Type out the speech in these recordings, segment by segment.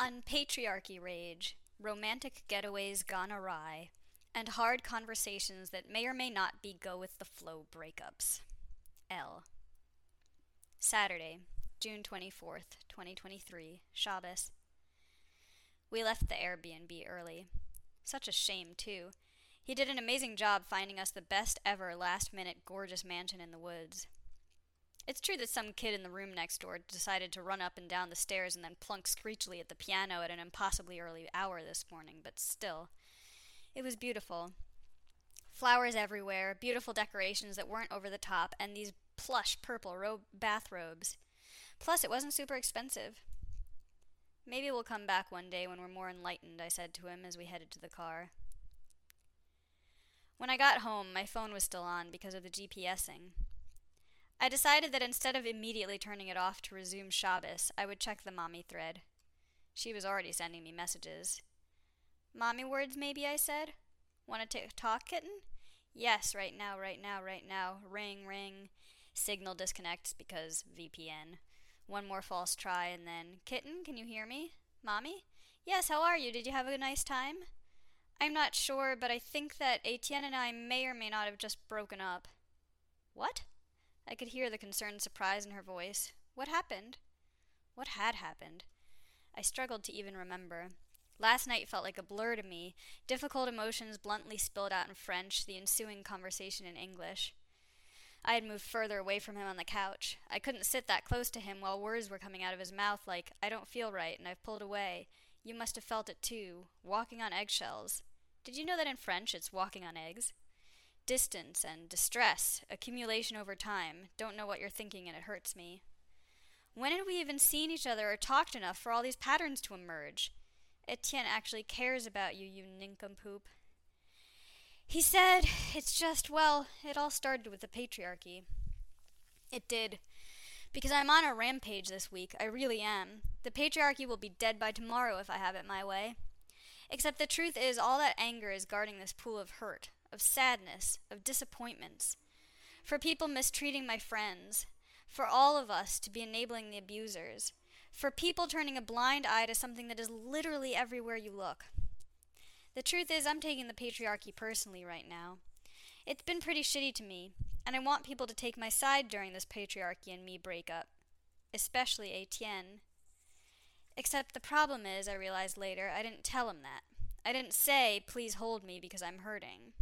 On patriarchy rage, romantic getaways gone awry, and hard conversations that may or may not be go with the flow breakups. L. Saturday, June 24th, 2023, Shabbos. We left the Airbnb early. Such a shame, too. He did an amazing job finding us the best ever last minute gorgeous mansion in the woods. It's true that some kid in the room next door decided to run up and down the stairs and then plunk screechily at the piano at an impossibly early hour this morning, but still. It was beautiful. Flowers everywhere, beautiful decorations that weren't over the top, and these plush purple ro- bathrobes. Plus, it wasn't super expensive. Maybe we'll come back one day when we're more enlightened, I said to him as we headed to the car. When I got home, my phone was still on because of the GPSing. I decided that instead of immediately turning it off to resume Shabbos, I would check the mommy thread. She was already sending me messages. Mommy words, maybe, I said. Want to talk, kitten? Yes, right now, right now, right now. Ring, ring. Signal disconnects because VPN. One more false try, and then, Kitten, can you hear me? Mommy? Yes, how are you? Did you have a nice time? I'm not sure, but I think that Etienne and I may or may not have just broken up. What? I could hear the concerned surprise in her voice. What happened? What had happened? I struggled to even remember. Last night felt like a blur to me, difficult emotions bluntly spilled out in French, the ensuing conversation in English. I had moved further away from him on the couch. I couldn't sit that close to him while words were coming out of his mouth like, I don't feel right, and I've pulled away. You must have felt it too. Walking on eggshells. Did you know that in French it's walking on eggs? Distance and distress, accumulation over time. Don't know what you're thinking and it hurts me. When had we even seen each other or talked enough for all these patterns to emerge? Etienne actually cares about you, you nincompoop. He said, It's just, well, it all started with the patriarchy. It did. Because I'm on a rampage this week, I really am. The patriarchy will be dead by tomorrow if I have it my way. Except the truth is, all that anger is guarding this pool of hurt, of sadness, of disappointments, for people mistreating my friends, for all of us to be enabling the abusers, for people turning a blind eye to something that is literally everywhere you look. The truth is, I'm taking the patriarchy personally right now. It's been pretty shitty to me, and I want people to take my side during this patriarchy and me breakup, especially Etienne. Except the problem is, I realized later, I didn't tell him that. I didn't say, please hold me because I'm hurting.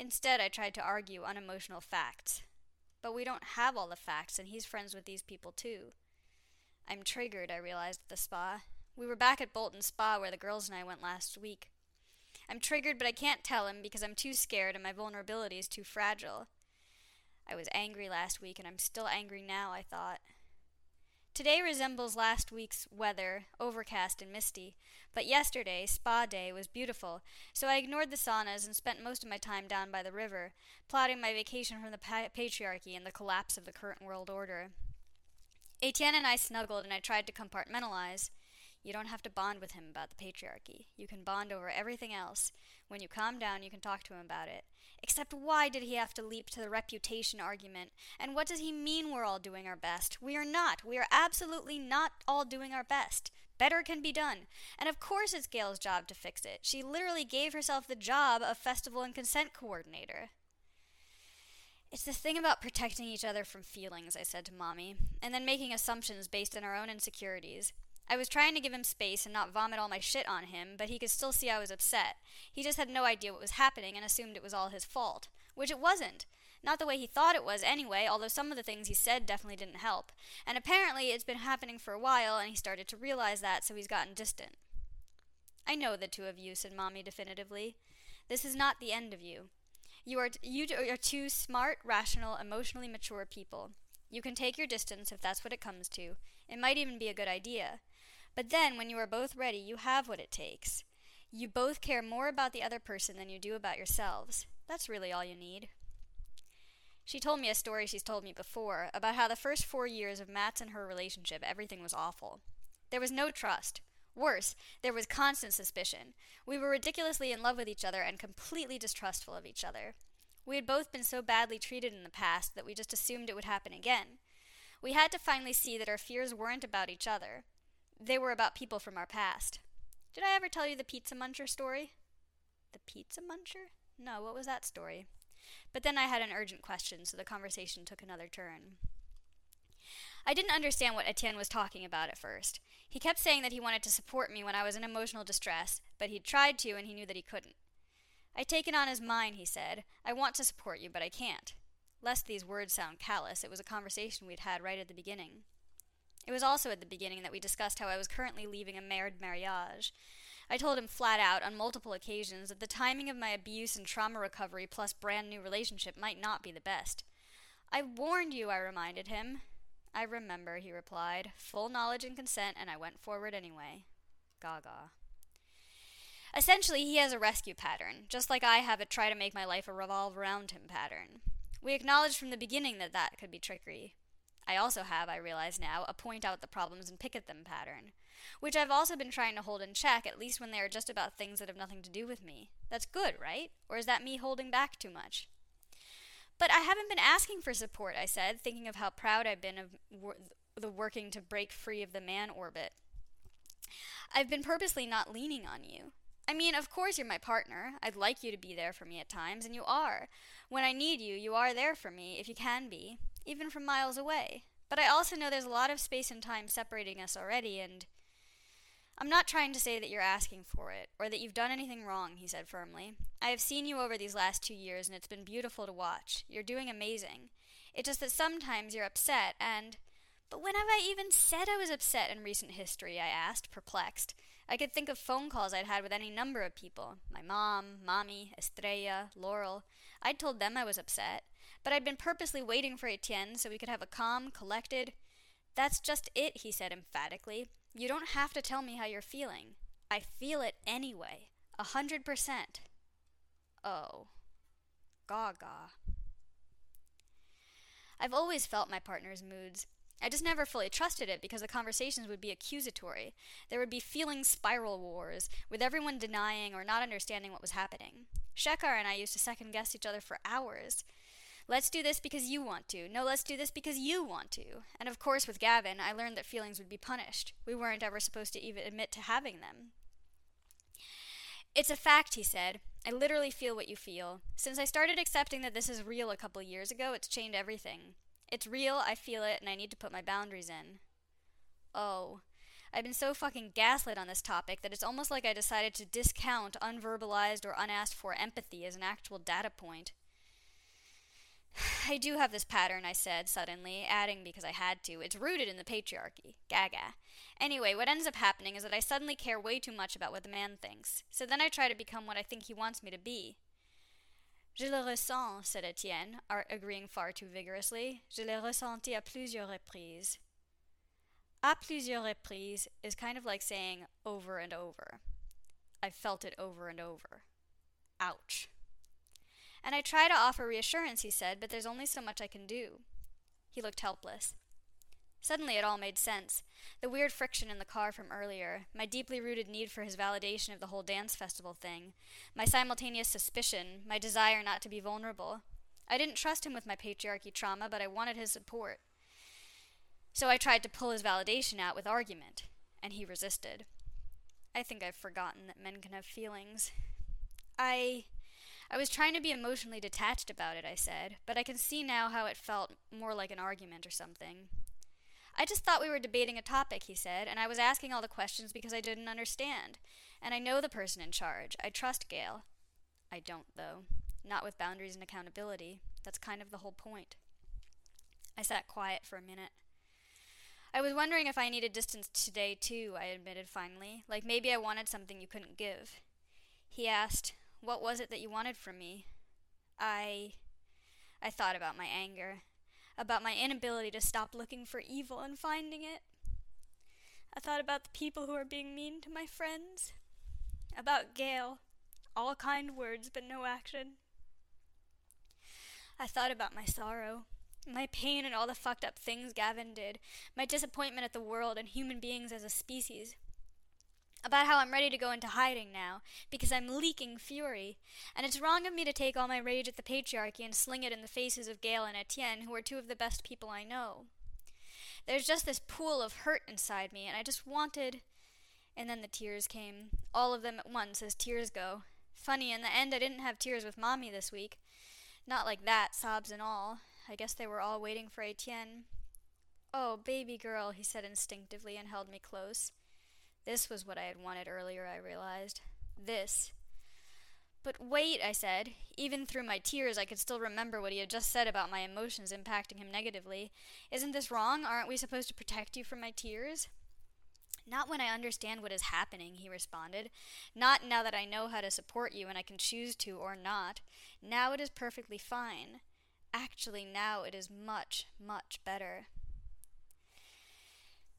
Instead, I tried to argue unemotional facts. But we don't have all the facts, and he's friends with these people too. I'm triggered, I realized at the spa. We were back at Bolton Spa where the girls and I went last week. I'm triggered, but I can't tell him because I'm too scared and my vulnerability is too fragile. I was angry last week, and I'm still angry now, I thought. Today resembles last week's weather, overcast and misty, but yesterday, spa day, was beautiful, so I ignored the saunas and spent most of my time down by the river, plotting my vacation from the pa- patriarchy and the collapse of the current world order. Etienne and I snuggled, and I tried to compartmentalize. You don't have to bond with him about the patriarchy. You can bond over everything else. When you calm down, you can talk to him about it. Except why did he have to leap to the reputation argument? And what does he mean we're all doing our best? We are not. We are absolutely not all doing our best. Better can be done. And of course it's Gail's job to fix it. She literally gave herself the job of festival and consent coordinator. It's the thing about protecting each other from feelings, I said to Mommy, and then making assumptions based on our own insecurities. I was trying to give him space and not vomit all my shit on him, but he could still see I was upset. He just had no idea what was happening and assumed it was all his fault. Which it wasn't. Not the way he thought it was, anyway, although some of the things he said definitely didn't help. And apparently it's been happening for a while, and he started to realize that, so he's gotten distant. I know the two of you, said Mommy definitively. This is not the end of you. You are, t- you are two smart, rational, emotionally mature people. You can take your distance if that's what it comes to. It might even be a good idea. But then, when you are both ready, you have what it takes. You both care more about the other person than you do about yourselves. That's really all you need. She told me a story she's told me before about how the first four years of Matt's and her relationship, everything was awful. There was no trust. Worse, there was constant suspicion. We were ridiculously in love with each other and completely distrustful of each other. We had both been so badly treated in the past that we just assumed it would happen again. We had to finally see that our fears weren't about each other. They were about people from our past. Did I ever tell you the pizza muncher story? The pizza muncher? No, what was that story? But then I had an urgent question, so the conversation took another turn. I didn't understand what Etienne was talking about at first. He kept saying that he wanted to support me when I was in emotional distress, but he'd tried to and he knew that he couldn't. I take it on as mine, he said. I want to support you, but I can't. Lest these words sound callous, it was a conversation we'd had right at the beginning. It was also at the beginning that we discussed how I was currently leaving a married mariage. I told him flat out on multiple occasions that the timing of my abuse and trauma recovery plus brand new relationship might not be the best. I warned you, I reminded him. I remember, he replied, full knowledge and consent, and I went forward anyway. Gaga. Essentially, he has a rescue pattern, just like I have a try to make my life a revolve around him pattern. We acknowledged from the beginning that that could be trickery. I also have, I realize now, a point out the problems and pick at them pattern, which I've also been trying to hold in check, at least when they are just about things that have nothing to do with me. That's good, right? Or is that me holding back too much? But I haven't been asking for support, I said, thinking of how proud I've been of wor- the working to break free of the man orbit. I've been purposely not leaning on you. I mean, of course you're my partner. I'd like you to be there for me at times, and you are. When I need you, you are there for me, if you can be, even from miles away. But I also know there's a lot of space and time separating us already, and I'm not trying to say that you're asking for it, or that you've done anything wrong, he said firmly. I have seen you over these last two years, and it's been beautiful to watch. You're doing amazing. It's just that sometimes you're upset, and. But when have I even said I was upset in recent history? I asked, perplexed. I could think of phone calls I'd had with any number of people my mom, Mommy, Estrella, Laurel. I'd told them I was upset, but I'd been purposely waiting for Etienne so we could have a calm, collected. That's just it, he said emphatically. You don't have to tell me how you're feeling. I feel it anyway. A hundred percent. Oh. Gaga. I've always felt my partner's moods. I just never fully trusted it because the conversations would be accusatory. There would be feeling spiral wars, with everyone denying or not understanding what was happening. Shekhar and I used to second guess each other for hours. Let's do this because you want to. No, let's do this because you want to. And of course, with Gavin, I learned that feelings would be punished. We weren't ever supposed to even admit to having them. It's a fact, he said. I literally feel what you feel. Since I started accepting that this is real a couple years ago, it's changed everything. It's real, I feel it, and I need to put my boundaries in. Oh. I've been so fucking gaslit on this topic that it's almost like I decided to discount unverbalized or unasked for empathy as an actual data point. I do have this pattern, I said suddenly, adding because I had to. It's rooted in the patriarchy. Gaga. Anyway, what ends up happening is that I suddenly care way too much about what the man thinks. So then I try to become what I think he wants me to be. Je le ressens, said Etienne, agreeing far too vigorously. Je l'ai ressenti à plusieurs reprises. À plusieurs reprises is kind of like saying over and over. I've felt it over and over. Ouch. And I try to offer reassurance, he said, but there's only so much I can do. He looked helpless. Suddenly it all made sense. The weird friction in the car from earlier, my deeply rooted need for his validation of the whole dance festival thing, my simultaneous suspicion, my desire not to be vulnerable. I didn't trust him with my patriarchy trauma, but I wanted his support. So I tried to pull his validation out with argument, and he resisted. I think I've forgotten that men can have feelings. I. I was trying to be emotionally detached about it, I said, but I can see now how it felt more like an argument or something. I just thought we were debating a topic, he said, and I was asking all the questions because I didn't understand. And I know the person in charge. I trust Gail. I don't, though. Not with boundaries and accountability. That's kind of the whole point. I sat quiet for a minute. I was wondering if I needed distance today, too, I admitted finally. Like maybe I wanted something you couldn't give. He asked, what was it that you wanted from me? I. I thought about my anger, about my inability to stop looking for evil and finding it. I thought about the people who are being mean to my friends, about Gail, all kind words but no action. I thought about my sorrow, my pain and all the fucked up things Gavin did, my disappointment at the world and human beings as a species about how I'm ready to go into hiding now, because I'm leaking fury, and it's wrong of me to take all my rage at the patriarchy and sling it in the faces of Gail and Etienne, who are two of the best people I know. There's just this pool of hurt inside me, and I just wanted. And then the tears came, all of them at once, as tears go. Funny, in the end, I didn't have tears with Mommy this week. Not like that, sobs and all. I guess they were all waiting for Etienne. Oh, baby girl, he said instinctively and held me close. This was what I had wanted earlier, I realized. This. But wait, I said. Even through my tears, I could still remember what he had just said about my emotions impacting him negatively. Isn't this wrong? Aren't we supposed to protect you from my tears? Not when I understand what is happening, he responded. Not now that I know how to support you and I can choose to or not. Now it is perfectly fine. Actually, now it is much, much better.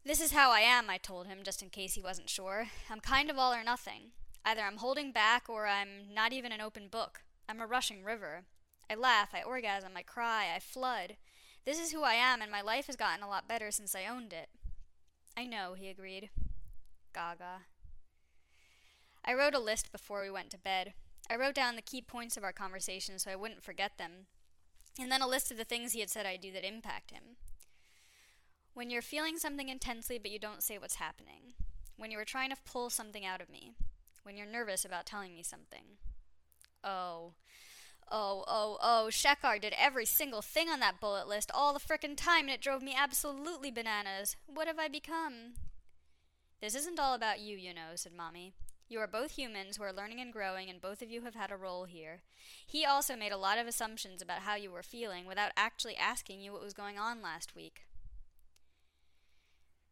This is how I am, I told him, just in case he wasn't sure. I'm kind of all or nothing. Either I'm holding back or I'm not even an open book. I'm a rushing river. I laugh, I orgasm, I cry, I flood. This is who I am, and my life has gotten a lot better since I owned it. I know, he agreed. Gaga. I wrote a list before we went to bed. I wrote down the key points of our conversation so I wouldn't forget them, and then a list of the things he had said I'd do that impact him. When you're feeling something intensely but you don't say what's happening. When you were trying to pull something out of me. When you're nervous about telling me something. Oh. Oh, oh, oh, Shekhar did every single thing on that bullet list all the frickin' time, and it drove me absolutely bananas. What have I become? This isn't all about you, you know, said Mommy. You are both humans who are learning and growing, and both of you have had a role here. He also made a lot of assumptions about how you were feeling without actually asking you what was going on last week.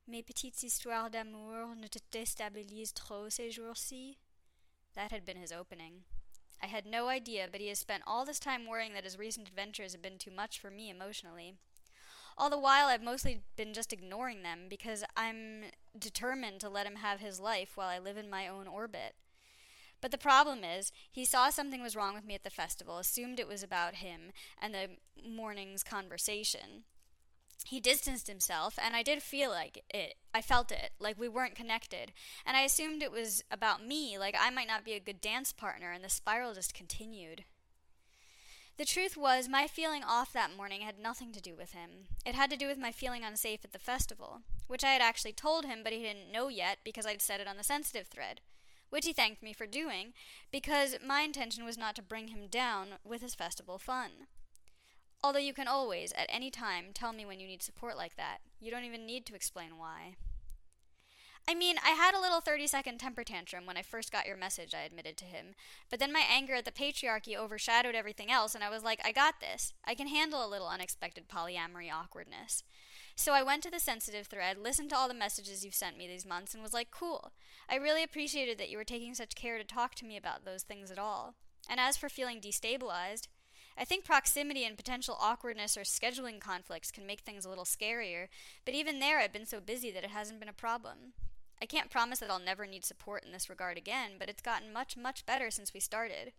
Mes petites histoires d'amour ne te déstabilisent trop ces jours-ci? That had been his opening. I had no idea, but he has spent all this time worrying that his recent adventures have been too much for me emotionally. All the while, I've mostly been just ignoring them because I'm determined to let him have his life while I live in my own orbit. But the problem is, he saw something was wrong with me at the festival, assumed it was about him and the morning's conversation he distanced himself and i did feel like it i felt it like we weren't connected. And i assumed it was about me like i might not be a good dance partner and the spiral just continued. The truth was my feeling off that morning had nothing to do with him. It had to do with my feeling unsafe at the festival which i had actually told him but he didn't know yet because i'd said it on the sensitive thread which he thanked me for doing because my intention was not to bring him down with his festival fun Although you can always, at any time, tell me when you need support like that. You don't even need to explain why. I mean, I had a little 30 second temper tantrum when I first got your message, I admitted to him. But then my anger at the patriarchy overshadowed everything else, and I was like, I got this. I can handle a little unexpected polyamory awkwardness. So I went to the sensitive thread, listened to all the messages you've sent me these months, and was like, cool. I really appreciated that you were taking such care to talk to me about those things at all. And as for feeling destabilized, I think proximity and potential awkwardness or scheduling conflicts can make things a little scarier, but even there I've been so busy that it hasn't been a problem. I can't promise that I'll never need support in this regard again, but it's gotten much, much better since we started.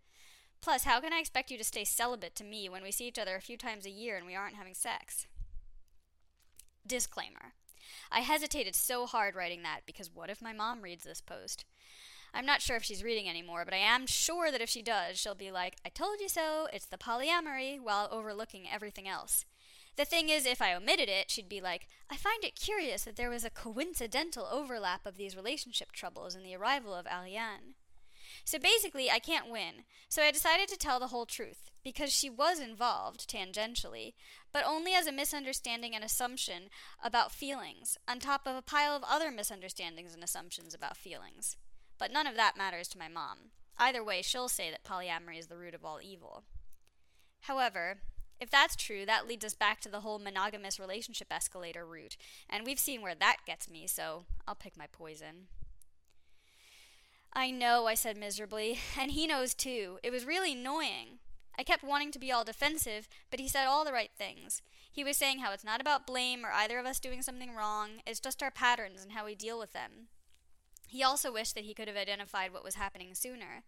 Plus, how can I expect you to stay celibate to me when we see each other a few times a year and we aren't having sex? Disclaimer. I hesitated so hard writing that because what if my mom reads this post? I'm not sure if she's reading anymore, but I am sure that if she does, she'll be like, I told you so, it's the polyamory, while overlooking everything else. The thing is, if I omitted it, she'd be like, I find it curious that there was a coincidental overlap of these relationship troubles in the arrival of Aliane. So basically, I can't win. So I decided to tell the whole truth, because she was involved, tangentially, but only as a misunderstanding and assumption about feelings, on top of a pile of other misunderstandings and assumptions about feelings. But none of that matters to my mom. Either way, she'll say that polyamory is the root of all evil. However, if that's true, that leads us back to the whole monogamous relationship escalator route, and we've seen where that gets me, so I'll pick my poison. I know, I said miserably, and he knows too. It was really annoying. I kept wanting to be all defensive, but he said all the right things. He was saying how it's not about blame or either of us doing something wrong, it's just our patterns and how we deal with them. He also wished that he could have identified what was happening sooner.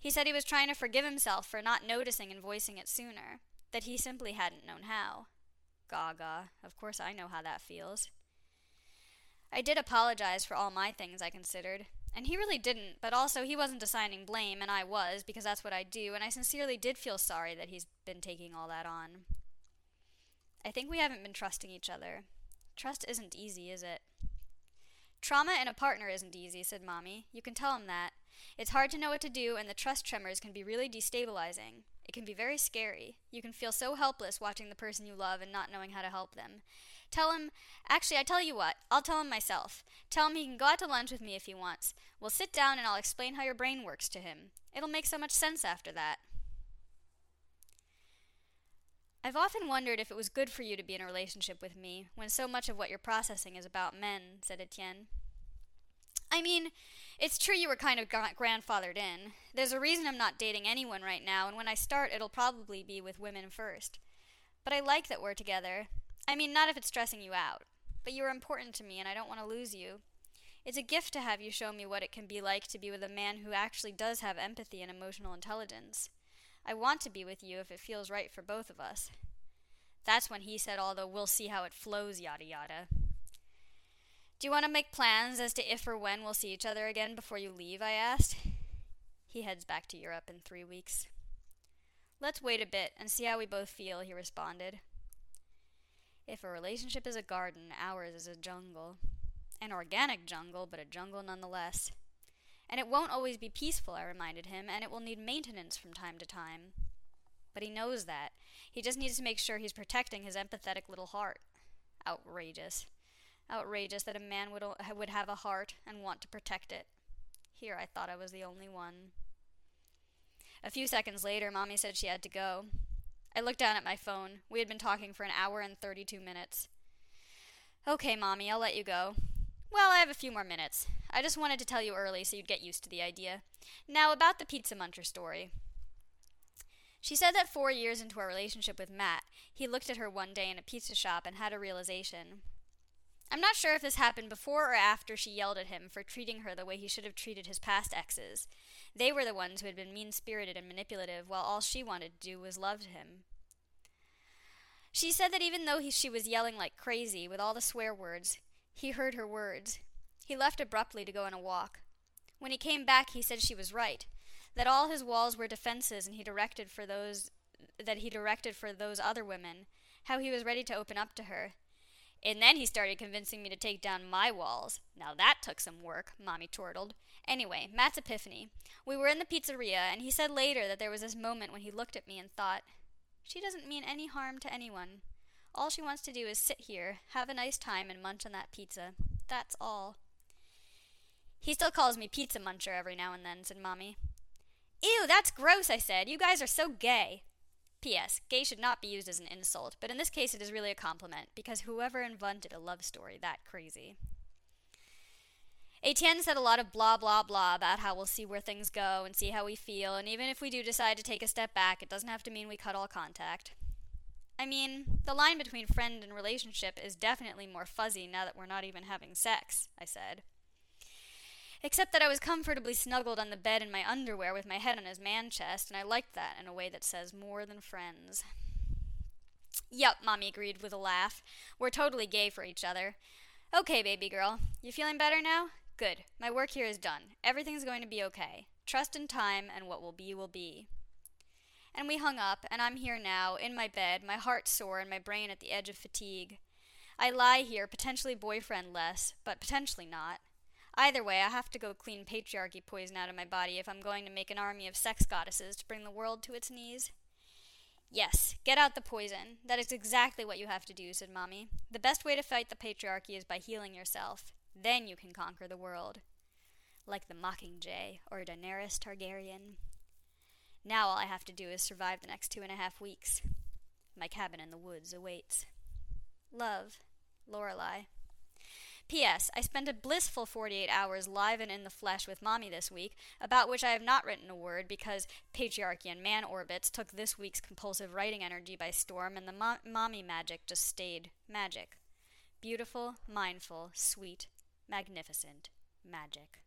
He said he was trying to forgive himself for not noticing and voicing it sooner, that he simply hadn't known how. Gaga. Of course I know how that feels. I did apologize for all my things I considered, and he really didn't, but also he wasn't assigning blame, and I was, because that's what I do, and I sincerely did feel sorry that he's been taking all that on. I think we haven't been trusting each other. Trust isn't easy, is it? Trauma in a partner isn't easy, said Mommy. You can tell him that. It's hard to know what to do, and the trust tremors can be really destabilizing. It can be very scary. You can feel so helpless watching the person you love and not knowing how to help them. Tell him, actually, I tell you what, I'll tell him myself. Tell him he can go out to lunch with me if he wants. We'll sit down and I'll explain how your brain works to him. It'll make so much sense after that. I've often wondered if it was good for you to be in a relationship with me when so much of what you're processing is about men, said Etienne. I mean, it's true you were kind of grandfathered in. There's a reason I'm not dating anyone right now, and when I start, it'll probably be with women first. But I like that we're together. I mean, not if it's stressing you out. But you are important to me, and I don't want to lose you. It's a gift to have you show me what it can be like to be with a man who actually does have empathy and emotional intelligence. I want to be with you if it feels right for both of us. That's when he said all the we'll see how it flows yada yada. Do you want to make plans as to if or when we'll see each other again before you leave? I asked. He heads back to Europe in three weeks. Let's wait a bit and see how we both feel, he responded. If a relationship is a garden, ours is a jungle. An organic jungle, but a jungle nonetheless. And it won't always be peaceful, I reminded him, and it will need maintenance from time to time. But he knows that. He just needs to make sure he's protecting his empathetic little heart. Outrageous. Outrageous that a man would, would have a heart and want to protect it. Here I thought I was the only one. A few seconds later, Mommy said she had to go. I looked down at my phone. We had been talking for an hour and 32 minutes. Okay, Mommy, I'll let you go. Well, I have a few more minutes. I just wanted to tell you early so you'd get used to the idea. Now, about the pizza muncher story. She said that four years into our relationship with Matt, he looked at her one day in a pizza shop and had a realization. I'm not sure if this happened before or after she yelled at him for treating her the way he should have treated his past exes. They were the ones who had been mean spirited and manipulative, while all she wanted to do was love him. She said that even though he, she was yelling like crazy, with all the swear words, he heard her words. He left abruptly to go on a walk. When he came back, he said she was right, that all his walls were defenses and he directed for those that he directed for those other women, how he was ready to open up to her, and then he started convincing me to take down my walls. Now that took some work, Mommy chortled. Anyway, Matt's epiphany. We were in the pizzeria, and he said later that there was this moment when he looked at me and thought, She doesn't mean any harm to anyone. All she wants to do is sit here, have a nice time, and munch on that pizza. That's all. He still calls me pizza muncher every now and then, said Mommy. Ew, that's gross, I said. You guys are so gay. P.S. Gay should not be used as an insult, but in this case it is really a compliment, because whoever invented a love story that crazy? Etienne said a lot of blah blah blah about how we'll see where things go and see how we feel, and even if we do decide to take a step back, it doesn't have to mean we cut all contact. I mean, the line between friend and relationship is definitely more fuzzy now that we're not even having sex, I said except that I was comfortably snuggled on the bed in my underwear with my head on his man chest, and I liked that in a way that says more than friends. Yup, Mommy agreed with a laugh. We're totally gay for each other. Okay, baby girl. You feeling better now? Good. My work here is done. Everything's going to be okay. Trust in time, and what will be, will be. And we hung up, and I'm here now, in my bed, my heart sore and my brain at the edge of fatigue. I lie here, potentially boyfriendless, but potentially not. Either way, I have to go clean patriarchy poison out of my body if I'm going to make an army of sex goddesses to bring the world to its knees. Yes, get out the poison. That is exactly what you have to do, said Mommy. The best way to fight the patriarchy is by healing yourself. Then you can conquer the world. Like the Mockingjay or Daenerys Targaryen. Now all I have to do is survive the next two and a half weeks. My cabin in the woods awaits. Love, Lorelei. P.S. I spent a blissful 48 hours live and in the flesh with Mommy this week, about which I have not written a word because patriarchy and man orbits took this week's compulsive writing energy by storm, and the mo- Mommy magic just stayed magic. Beautiful, mindful, sweet, magnificent magic.